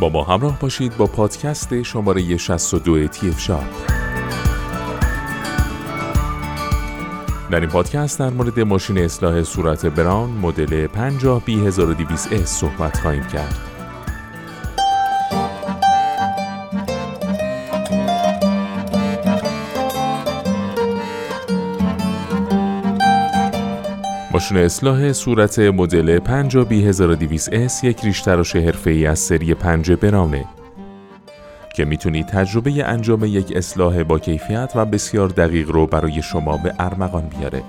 با ما همراه باشید با پادکست شماره 62 تیف شاپ در این پادکست در مورد ماشین اصلاح صورت براون مدل 50 b 1200 s صحبت خواهیم کرد. ماشین اصلاح صورت مدل 50 b 1200 s یک ریش تراش حرفه‌ای از سری 5 براونه که می‌تونید تجربه انجام یک اصلاح با کیفیت و بسیار دقیق رو برای شما به ارمغان بیاره.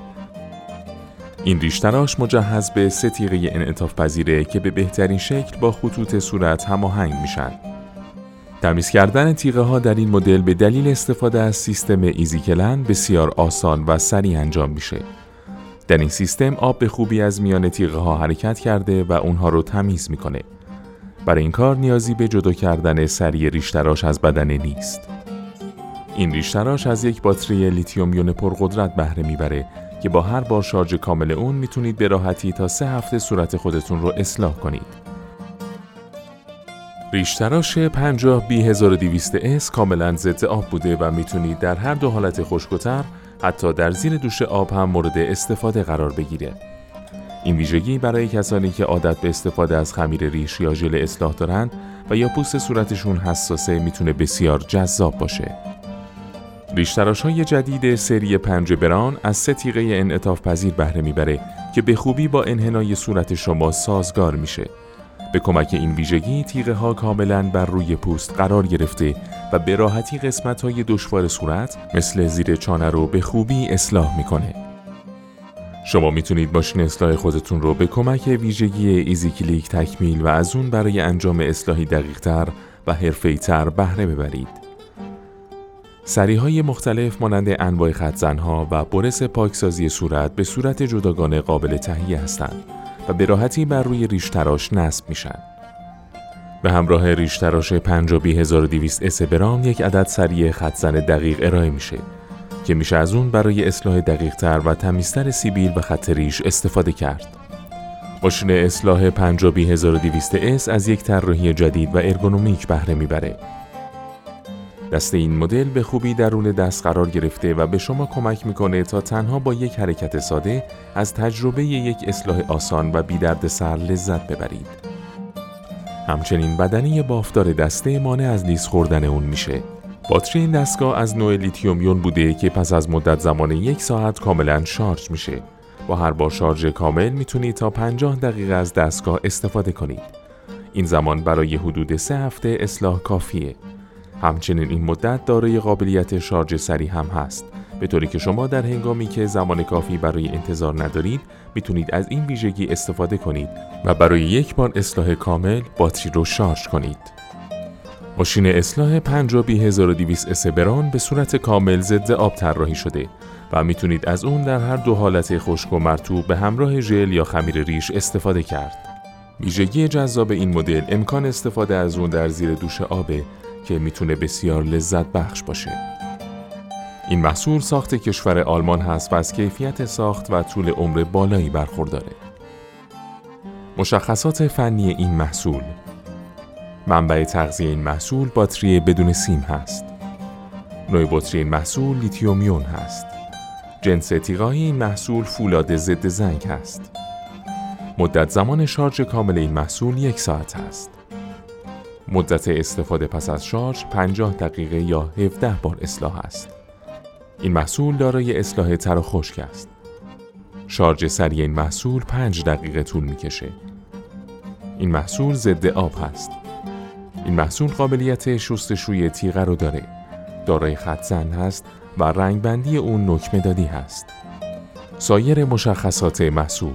این ریشتراش مجهز به سه تیغه انعطاف پذیره که به بهترین شکل با خطوط صورت هماهنگ میشن. تمیز کردن تیغه ها در این مدل به دلیل استفاده از سیستم ایزیکلن بسیار آسان و سریع انجام میشه. در این سیستم آب به خوبی از میان تیغه ها حرکت کرده و اونها رو تمیز می‌کنه. برای این کار نیازی به جدا کردن سریع ریشتراش از بدنه نیست. این ریشتراش از یک باتری لیتیوم یون پرقدرت بهره می‌بره که با هر بار شارژ کامل اون می‌تونید به راحتی تا سه هفته صورت خودتون رو اصلاح کنید. ریشتراش 50 b 1200 s کاملا ضد آب بوده و می‌تونید در هر دو حالت خشکتر حتی در زیر دوش آب هم مورد استفاده قرار بگیره. این ویژگی برای کسانی که عادت به استفاده از خمیر ریش یا ژل اصلاح دارند و یا پوست صورتشون حساسه می‌تونه بسیار جذاب باشه. ریشتراش های جدید سری پنج بران از سه تیغه انعطاف پذیر بهره می‌بره که به خوبی با انحنای صورت شما سازگار میشه. به کمک این ویژگی تیغه ها کاملا بر روی پوست قرار گرفته و به راحتی قسمت های دشوار صورت مثل زیر چانه رو به خوبی اصلاح می‌کنه. شما می‌تونید ماشین اصلاح خودتون رو به کمک ویژگی Easy Click تکمیل و از اون برای انجام اصلاحی دقیقتر و تر بهره ببرید. های مختلف مانند انواع خطزنها و برس پاکسازی صورت به صورت جداگانه قابل تهیه هستند و به راحتی بر روی ریش تراش نصب میشن. به همراه ریش تراش 50200 S براون یک عدد سری خطزن دقیق ارائه میشه که میشه از اون برای اصلاح دقیقتر و تمیزتر سیبیل و خط ریش استفاده کرد. ماشین اصلاح 50200 s از یک طراحی جدید و ارگونومیک بهره می‌بره. دست این مدل به خوبی درون دست قرار گرفته و به شما کمک می‌کنه تا تنها با یک حرکت ساده از تجربه یک اصلاح آسان و بی سر لذت ببرید. همچنین بدنی بافتار دسته مانع از لیز خوردن اون میشه باتری این دستگاه از نوع لیتیوم یون بوده که پس از مدت زمان یک ساعت کاملا شارژ میشه. با هر بار شارژ کامل می‌تونید تا 50 دقیقه از دستگاه استفاده کنید. این زمان برای حدود سه هفته اصلاح کافیه. همچنین این مدل دارای قابلیت شارژ سریع هم هست. به طوری که شما در هنگامی که زمان کافی برای انتظار ندارید می‌تونید از این ویژگی استفاده کنید و برای یک بار اصلاح کامل باتری رو شارژ کنید. ماشین اصلاح 50200 اسبران به صورت کامل ضد آب طراحی شده و می‌تونید از اون در هر دو حالت خشک و مرطوب به همراه ژل یا خمیر ریش استفاده کرد. ویژگی جذاب این مدل امکان استفاده از اون در زیر دوش آبه که می‌تونه بسیار لذت بخش باشه. این محصول ساخت کشور آلمان هست و از کیفیت ساخت و طول عمر بالایی برخورداره. مشخصات فنی این محصول منبع تغذیه این محصول باتری بدون سیم هست. نوع باتری این محصول لیتیومیون هست. جنس تیغای این محصول فولاد ضد زنگ هست. مدت زمان شارژ کامل این محصول یک ساعت است. مدت استفاده پس از شارژ 50 دقیقه یا 17 بار اصلاح است. این محصول دارای اصلاح تر و خشک است. شارژ سریع این محصول 5 دقیقه طول می‌کشه. این محصول ضد آب هست. این محصول قابلیت شستشوی تیغه رو داره. دارای خط زن هست و رنگبندی اون نکمه دادی هست. سایر مشخصات محصول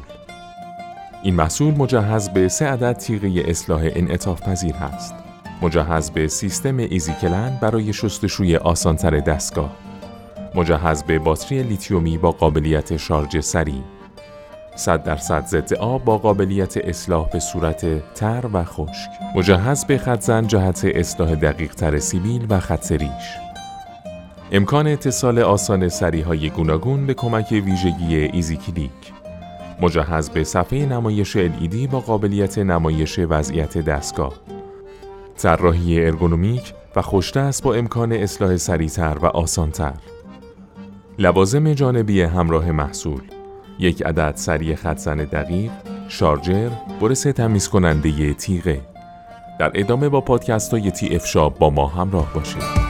این محصول مجهز به سه عدد تیغه اصلاح انعطاف پذیر هست. مجهز به سیستم ایزیکلن برای شستشوی آسانتر دستگاه. مجهز به باتری لیتیومی با قابلیت شارژ سریع. 100 درصد ضد آب با قابلیت اصلاح به صورت تر و خشک. مجهز به خطزن جهت اصلاح دقیق تر سیبیل و خط ریش. امکان اتصال آسان سری های گوناگون به کمک ویژگی Easy Click مجهز به صفحه نمایش LED با قابلیت نمایش وضعیت دستگاه. طراحی ارگونومیک و خوشدست با امکان اصلاح سریعتر و آسانتر. لوازم جانبی همراه محصول یک عدد سری خطزن دقیق، شارجر، برس تمیز کننده تیغه. در ادامه با پادکست های تی اف شاب با ما همراه باشید.